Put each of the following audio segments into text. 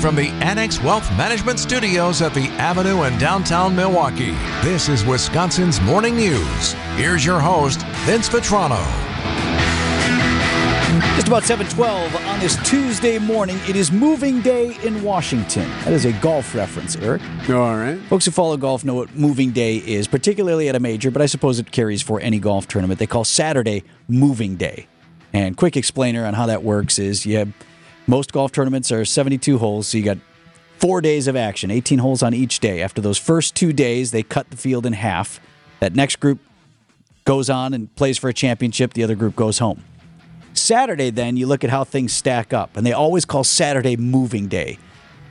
Live from the Annex Wealth Management Studios at the Avenue in downtown Milwaukee, this is Wisconsin's Morning News. Here's your host, Vince Vitrano. Just about 712 on this Tuesday morning. It is moving day in Washington. That is a golf reference, Eric. All right. Folks who follow golf know what moving day is, particularly at a major, but I suppose it carries for any golf tournament. They call Saturday moving day. And quick explainer on how that works is you have most golf tournaments are 72 holes, so you got four days of action, 18 holes on each day. After those first two days, they cut the field in half. That next group goes on and plays for a championship, the other group goes home. Saturday, then, you look at how things stack up, and they always call Saturday moving day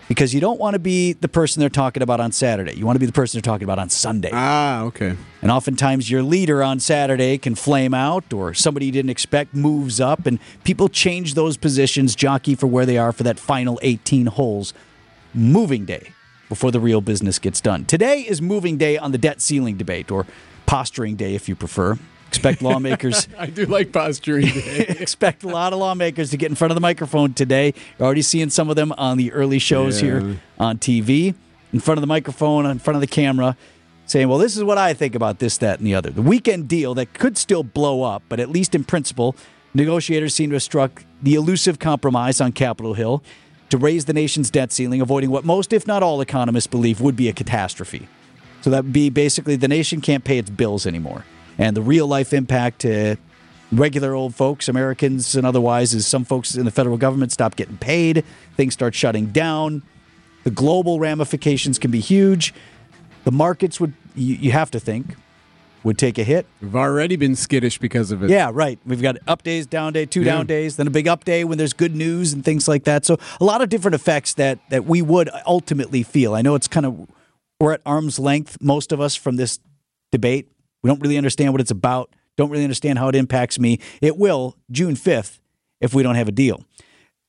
because you don't want to be the person they're talking about on Saturday. You want to be the person they're talking about on Sunday. Ah, okay. And oftentimes your leader on Saturday can flame out or somebody you didn't expect moves up and people change those positions, jockey for where they are for that final 18 holes. Moving day before the real business gets done. Today is moving day on the debt ceiling debate or posturing day if you prefer. Expect lawmakers I do like posturing expect a lot of lawmakers to get in front of the microphone today. You're already seeing some of them on the early shows Yeah. here on TV, in front of the microphone, in front of the camera, saying, well, this is what I think about this, that, and the other. The weekend deal that could still blow up, but at least in principle, negotiators seem to have struck the elusive compromise on Capitol Hill to raise the nation's debt ceiling, avoiding what most, if not all, economists believe would be a catastrophe. So that would be basically the nation can't pay its bills anymore. And the real life impact to regular old folks, Americans and otherwise, is some folks in the federal government stop getting paid, things start shutting down. The global ramifications can be huge. The markets would, you, you have to think, would take a hit. We've already been skittish because of it. Yeah, right. We've got up days, down day, two Yeah. down days, then a big up day when there's good news and things like that. So a lot of different effects that that we would ultimately feel. I know it's kind of we're at arm's length, most of us, from this debate. We don't really understand what it's about. Don't really understand how it impacts me. It will June fifth if we don't have a deal.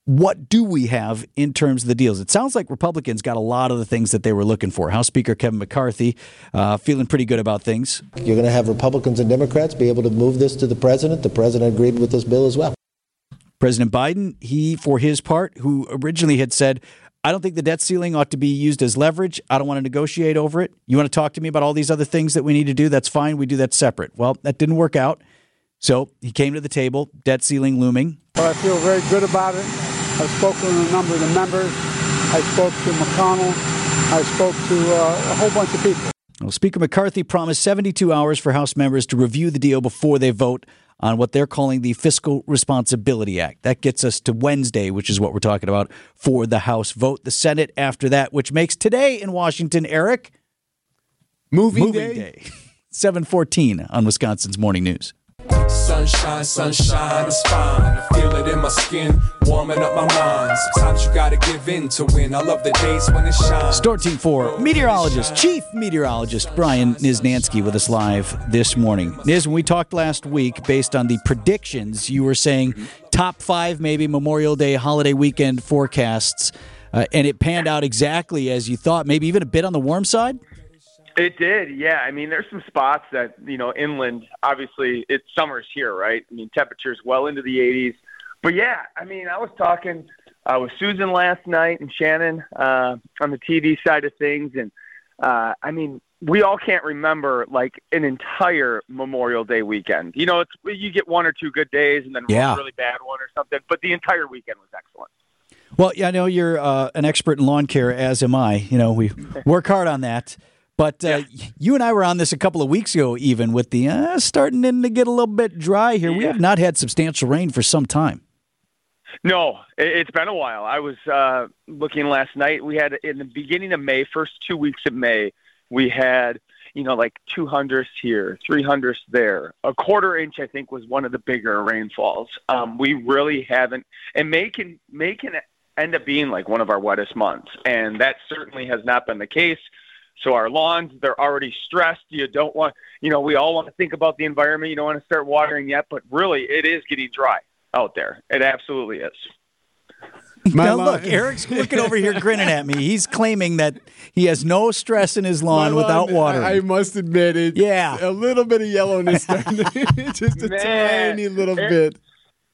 What do we have in terms of the deals? It sounds like Republicans got a lot of the things that they were looking for. House Speaker Kevin McCarthy uh, feeling pretty good about things. You're going to have Republicans and Democrats be able to move this to the president. The president agreed with this bill as well. President Biden, he, for his part, who originally had said, I don't think the debt ceiling ought to be used as leverage. I don't want to negotiate over it. You want to talk to me about all these other things that we need to do? That's fine. We do that separate. Well, that didn't work out. So he came to the table, debt ceiling looming. But I feel very good about it. I've spoken to a number of the members. I spoke to McConnell. I spoke to uh, a whole bunch of people. Well, Speaker McCarthy promised 72 hours for House members to review the deal before they vote on what they're calling the Fiscal Responsibility Act. That gets us to Wednesday, which is what we're talking about for the House vote. The Senate after that, which makes today in Washington, Eric, Moving, moving day. day. 714 on Wisconsin's Morning News. Sunshine, sunshine, it's fine. I feel it in my skin, warming up my mind. Sometimes you gotta give in to win. I love the days when it shines. Storm Team 4, meteorologist, chief meteorologist Brian Niznansky with us live this morning. Niz, when we talked last week, based on the predictions, you were saying top five, maybe Memorial Day holiday weekend forecasts, uh, and it panned out exactly as you thought, maybe even a bit on the warm side? It did, yeah. I mean, there's some spots that you know inland. Obviously, it's summer's here, right? I mean, temperatures well into the 80s. But yeah, I mean, I was talking uh, with Susan last night and Shannon uh, on the TV side of things, and uh, I mean, we all can't remember like an entire Memorial Day weekend. You know, it's you get one or two good days and then Yeah. really bad one or something, but the entire weekend was excellent. Well, yeah, I know you're uh, an expert in lawn care, as am I. You know, we work hard on that. But uh, you and I were on this a couple of weeks ago, even with the uh, starting in to get a little bit dry here. We have not had substantial rain for some time. No, it- it's been a while. I was uh, looking last night. We had in the beginning of May, first two weeks of May, we had you know like two hundredths here, three hundredths there. A quarter inch, I think, was one of the bigger rainfalls. Um, we really haven't, and May can May can end up being like one of our wettest months, and that certainly has not been the case. So our lawns, they're already stressed. You don't want, you know, we all want to think about the environment. You don't want to start watering yet, but really, it is getting dry out there. It absolutely is. My now, lawn- look, Eric's looking over here grinning at me. He's claiming that he has no stress in his My lawn without water. I, I must admit it. Yeah. A little bit of yellowness starting just a Man, tiny little it- bit.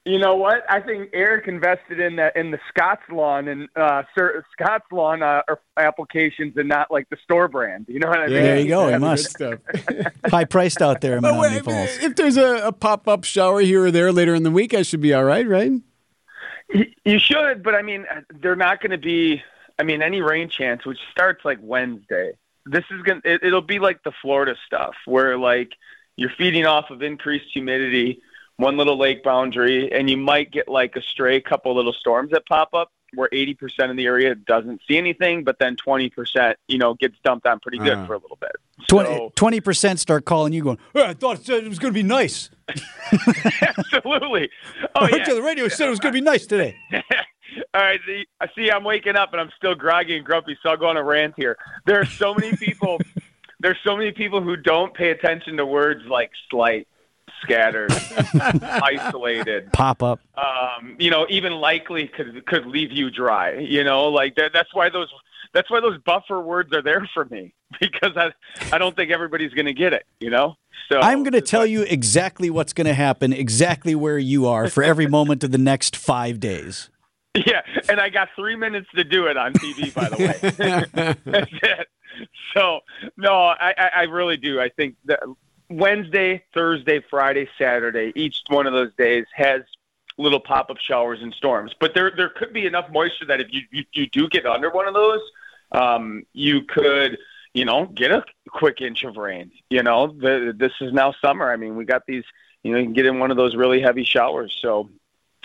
You know what? I think Eric invested in that in the Scott's lawn and uh, Sir, Scott's lawn uh, applications and not like the store brand. You know what I mean? There you go. He must. High priced out there in But Menominee wait, Falls. if there's a, a pop up shower here or there later in the week, I should be all right, right? You- You should, but I mean, they're not going to be. I mean, any rain chance, which starts like Wednesday. This is gonna. It, it'll be like the Florida stuff, where like you're feeding off of increased humidity, one little lake boundary, and you might get like a stray couple little storms that pop up, where 80% of the area doesn't see anything, but then 20%, you know, gets dumped on pretty good Uh. for a little bit. 20 So, percent start calling you, going, "Hey, "I thought it said it was going to be nice. absolutely. Oh I heard yeah. you on the radio said it was going to be nice today." All right, see, I see. I'm waking up and I'm still groggy and grumpy, so I'll go on a rant here. There are so many people. there's so many people who don't pay attention to words like slight, scattered, isolated. Pop up. Um, you know, even likely could could leave you dry. You know, like that, that's why those that's why those buffer words are there for me because I I don't think everybody's going to get it. You know, so I'm going to tell like- you exactly what's going to happen, exactly where you are for every moment of the next five days. Yeah, and I got three minutes to do it on TV, by the way. That's it. So no, I, I, I really do. I think that Wednesday, Thursday, Friday, Saturday, each one of those days has little pop up showers and storms. But there there could be enough moisture that if you you, you do get under one of those, um, you could you know get a quick inch of rain. You know, the, this is now summer. I mean, we got these. You know, you can get in one of those really heavy showers. So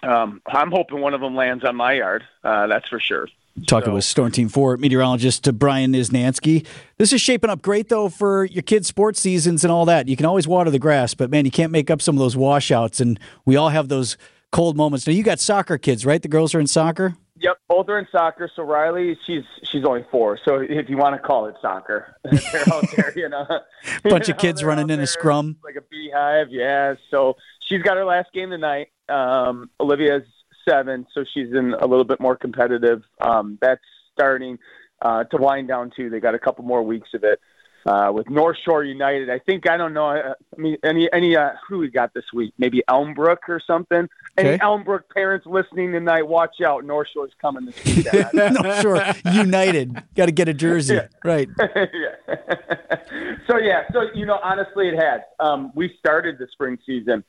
um, I'm hoping one of them lands on my yard. Uh, that's for sure. Talking So- with Storm Team 4 meteorologist uh, Brian Niznansky. This is shaping up great, though, for your kids' sports seasons and all that. You can always water the grass, but man, you can't make up some of those washouts, and we all have those cold moments. Now, you got soccer kids, right? The girls are in soccer? Yep, both are in soccer. So Riley, she's she's only four. So if you want to call it soccer, they're out there, you know. Bunch You of kids running in a scrum. like a beehive. Yeah. So she's got her last game tonight. Um, Olivia's seven, so she's in a little bit more competitive. Um, that's starting uh, to wind down too. They got a couple more weeks of it. Uh, with North Shore United, I think I don't know. I mean, any any uh, who we got this week? Maybe Elmbrook or something. Any Okay. Elmbrook parents listening tonight, watch out. North Shore's coming this weekend. no, sure. United. Got to get a jersey. Right. yeah. so yeah, so you know, honestly, it has. Um, we started the spring season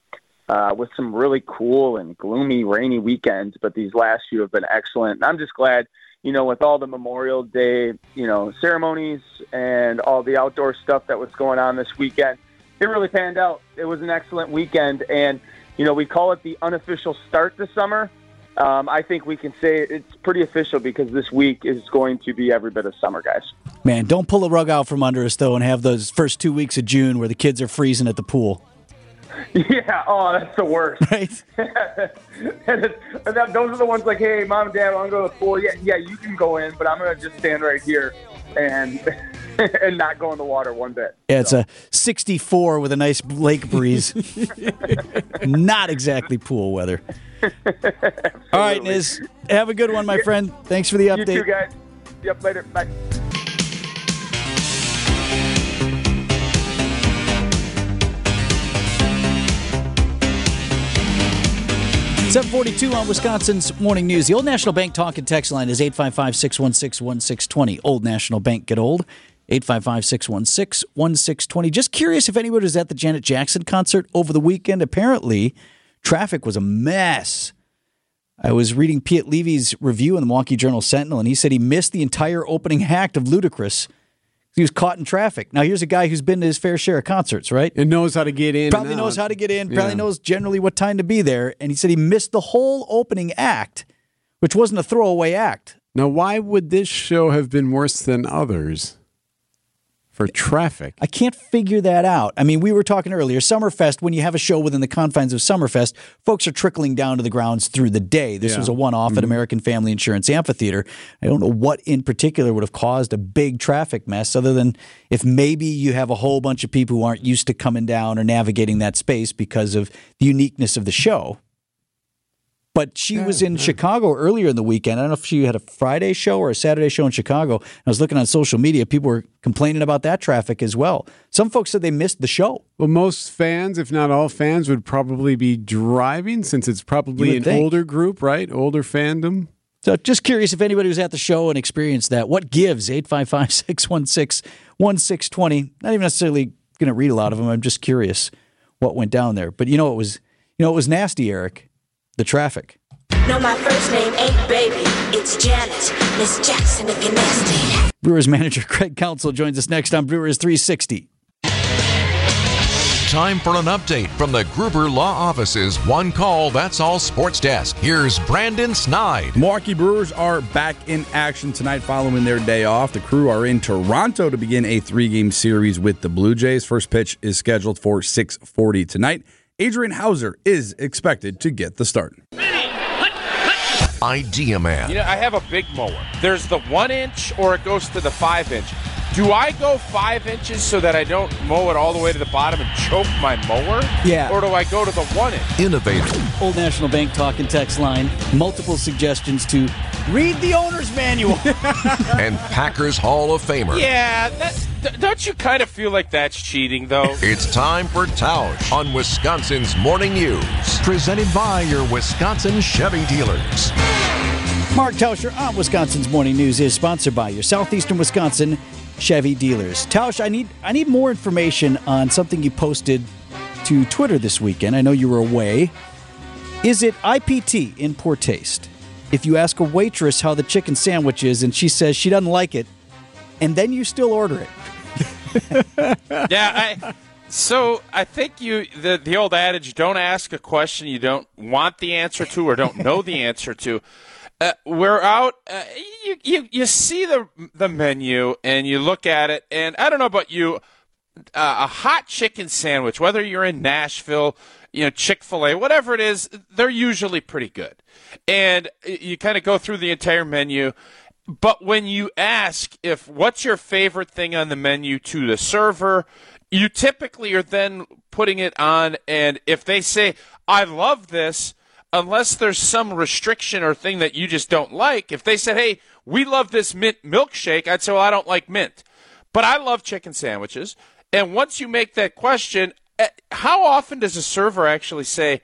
uh, with some really cool and gloomy, rainy weekends, but these last few have been excellent. And I'm just glad, you know, with all the Memorial Day, you know, ceremonies and all the outdoor stuff that was going on this weekend, it really panned out. It was an excellent weekend, and you know, we call it the unofficial start to summer. Um, I think we can say it's pretty official because this week is going to be every bit of summer, guys. Man, don't pull a rug out from under us, though, and have those first two weeks of June where the kids are freezing at the pool. Yeah, oh, that's the worst. Right? and it's, and that, those are the ones like, hey, mom and dad, I'm going go to the pool. Yeah, yeah, you can go in, but I'm gonna just stand right here and and not go in the water one bit. Yeah, it's a 64 with a nice lake breeze. Not exactly pool weather. All right, Niz. Have a good one, my friend. Thanks for the update. You too, guys. Yep, later. Bye. 742 on Wisconsin's Morning News. The Old National Bank talk and text line is 855 616 1620. Old National Bank, get old. 855 616 1620. Just curious if anyone was at the Janet Jackson concert over the weekend. Apparently, traffic was a mess. I was reading Piet Levy's review in the Milwaukee Journal Sentinel, and he said he missed the entire opening act of Ludacris. He was caught in traffic. Now, here's a guy who's been to his fair share of concerts, right? And knows how to get in. probably knows how to get in, probably Yeah. knows generally what time to be there. And he said he missed the whole opening act, which wasn't a throwaway act. Now, why would this show have been worse than others for traffic? I can't figure that out. I mean, we were talking earlier, Summerfest, when you have a show within the confines of Summerfest, folks are trickling down to the grounds through the day. This Yeah. was a one off at mm-hmm. American Family Insurance Amphitheater. I don't know what in particular would have caused a big traffic mess, other than if maybe you have a whole bunch of people who aren't used to coming down or navigating that space because of the uniqueness of the show. But she was in Chicago earlier in the weekend. I don't know if she had a Friday show or a Saturday show in Chicago. I was looking on social media. People were complaining about that traffic as well. Some folks said they missed the show. Well, most fans, if not all fans, would probably be driving since it's probably an think. older group, right? Older fandom. So just curious if anybody was at the show and experienced that. What gives? 855 616 1620. Not even necessarily going to read a lot of them. I'm just curious what went down there. But you know it was you know it was nasty, Eric. The traffic. No, my first name ain't baby. It's Janet. Miss Jackson if you're nasty. Brewers manager Craig Counsell joins us next on Brewers 360. Time for an update from the Gruber Law Office's One Call That's All Sports Desk. Here's Brandon Snide. Milwaukee Brewers are back in action tonight following their day off. The crew are in Toronto to begin a three-game series with the Blue Jays. First pitch is scheduled for 6:40 tonight. Adrian Houser is expected to get the start. Idea Man. You know, I have a big mower. There's the one inch or it goes to the five inch. Do I go five inches so that I don't mow it all the way to the bottom and choke my mower? Yeah. Or do I go to the one inch? Innovative. Old National Bank talk and text line. Multiple suggestions to read the owner's manual. and Packers Hall of Famer. Yeah, that, don't you kind of feel like that's cheating, though? It's time for Tausch on Wisconsin's Morning News. Presented by your Wisconsin Chevy dealers. Mark Tauscher on Wisconsin's Morning News is sponsored by your Southeastern Wisconsin Chevy dealers. Tausch, I need I need more information on something you posted to Twitter this weekend. I know you were away. Is it IPT in poor taste? If you ask a waitress how the chicken sandwich is and she says she doesn't like it, and then you still order it. yeah, I. So I think you the the old adage: don't ask a question you don't want the answer to or don't know the answer to. Uh, we're out. Uh, you, you you see the the menu and you look at it, and I don't know about you, uh, a hot chicken sandwich, whether you're in Nashville, you know Chick Fil A, whatever it is, they're usually pretty good, and you kind of go through the entire menu. But when you ask if what's your favorite thing on the menu to the server, you typically are then putting it on, and if they say, I love this, unless there's some restriction or thing that you just don't like, if they said, hey, we love this mint milkshake, I'd say, well, I don't like mint. But I love chicken sandwiches. And once you make that question, eh, how often does a server actually say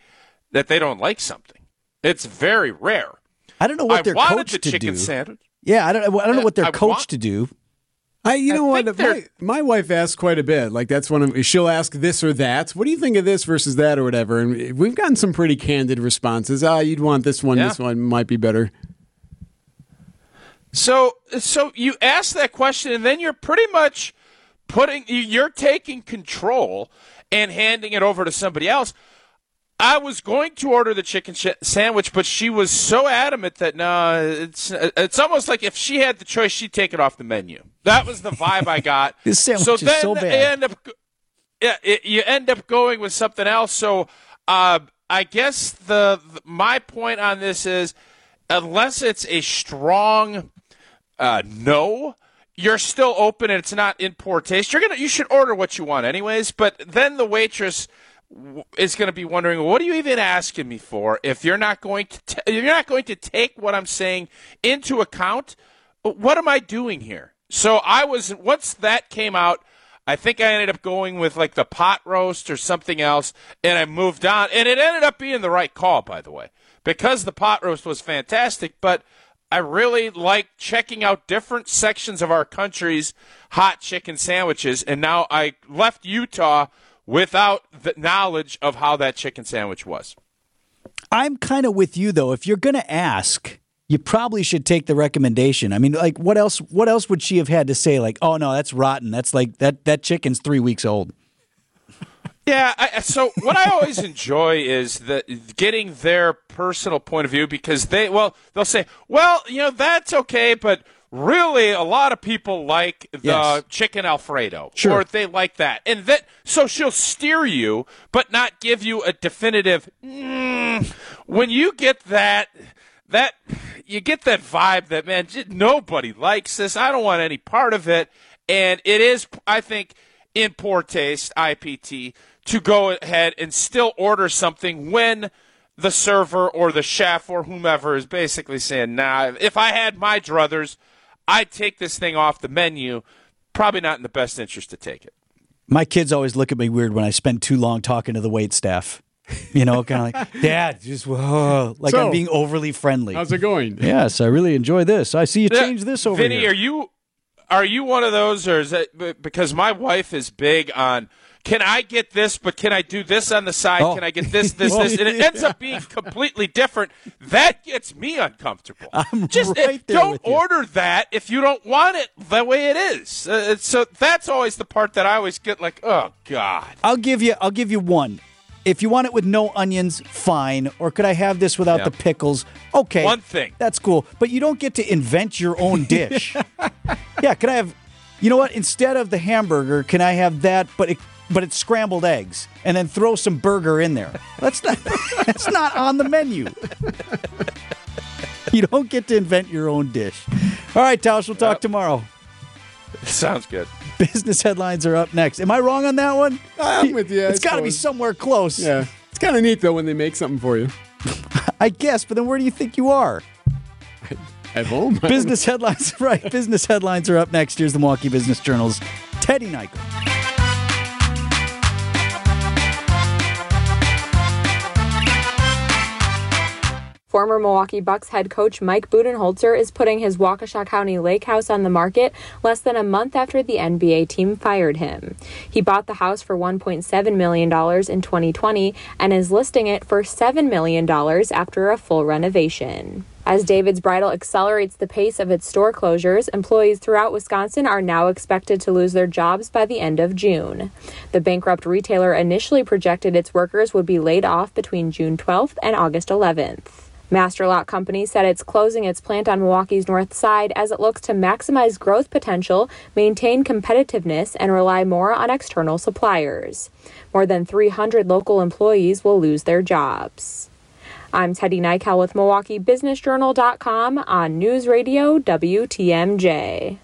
that they don't like something? It's very rare. I don't know what I they're coached the to chicken do. sandwich. Yeah, I don't I don't know what they're coached want- to do. I, you I know what? My, my wife asks quite a bit. Like that's one of she'll ask this or that. What do you think of this versus that or whatever? And we've gotten some pretty candid responses. Ah, you'd want this one. Yeah. This one might be better. So, so you ask that question, and then you're pretty much putting you're taking control and handing it over to somebody else. I was going to order the chicken sh- sandwich, but she was so adamant that no, it's it's almost like if she had the choice, she'd take it off the menu. That was the vibe I got. This sandwich so is then so you bad. end up, yeah, it, you end up going with something else. So, uh, I guess the, the my point on this is, unless it's a strong uh, no, you're still open and it's not in poor taste. You're gonna you should order what you want anyways. But then the waitress is going to be wondering, what are you even asking me for? If you're not going to t- you're not going to take what I'm saying into account, what am I doing here? So I was once that came out. I think I ended up going with like the pot roast or something else, and I moved on. And it ended up being the right call, by the way, because the pot roast was fantastic. But I really like checking out different sections of our country's hot chicken sandwiches. And now I left Utah without the knowledge of how that chicken sandwich was. I'm kind of with you though. If you're going to ask, you probably should take the recommendation. I mean, like what else what else would she have had to say like, "Oh no, that's rotten. That's like that that chicken's 3 weeks old." Yeah. I, so what I always enjoy is the getting their personal point of view because they well they'll say well you know that's okay but really a lot of people like the Yes. chicken alfredo Sure. or they like that and that so she'll steer you but not give you a definitive mm, when you get that that you get that vibe that man nobody likes this i don't want any part of it and it is i think in poor taste ipt to go ahead and still order something when the server or the chef or whomever is basically saying, "Nah, if I had my druthers, I'd take this thing off the menu." Probably not in the best interest to take it. My kids always look at me weird when I spend too long talking to the wait staff. You know, kind of like, Dad, just whoa, like So, I'm being overly friendly. How's it going? Yes, I really enjoy this. I see you change this over Vinny, here. are you are you one of those, or is that because my wife is big on? Can I get this, but can I do this on the side? Oh. Can I get this, this, this? And it ends up being completely different. That gets me uncomfortable. I'm Just uh, right there don't order that if you don't want it the way it is. Uh, so that's always the part that I always get like, oh God. I'll give you. I'll give you one. If you want it with no onions, fine. Or could I have this without Yeah. the pickles? Okay, One thing. That's cool. But you don't get to invent your own dish. yeah, can I have? You know what? Instead of the hamburger, can I have that? But it, but it's scrambled eggs, and then throw some burger in there. That's not. that's not on the menu. You don't get to invent your own dish. All right, Tausch, we'll talk tomorrow. Sounds good. Business headlines are up next. Am I wrong on that one? I'm with you. I It's got to be somewhere close. Yeah. It's kind of neat, though, when they make something for you. I guess, but then where do you think you are? At home. Business headlines, right? Business headlines are up next. Here's the Milwaukee Business Journal's Teddy Nykiel. Former Milwaukee Bucks head coach Mike Budenholzer is putting his Waukesha County Lake House on the market less than a month after the NBA team fired him. He bought the house for $1.7 million in 2020 and is listing it for $7 million after a full renovation. As David's Bridal accelerates the pace of its store closures, employees throughout Wisconsin are now expected to lose their jobs by the end of June. The bankrupt retailer initially projected its workers would be laid off between June 12th and August 11th. Master Company said it's closing its plant on Milwaukee's north side as it looks to maximize growth potential, maintain competitiveness, and rely more on external suppliers. More than 300 local employees will lose their jobs. I'm Teddy Nykiel with MilwaukeeBusinessJournal.com on News Radio WTMJ.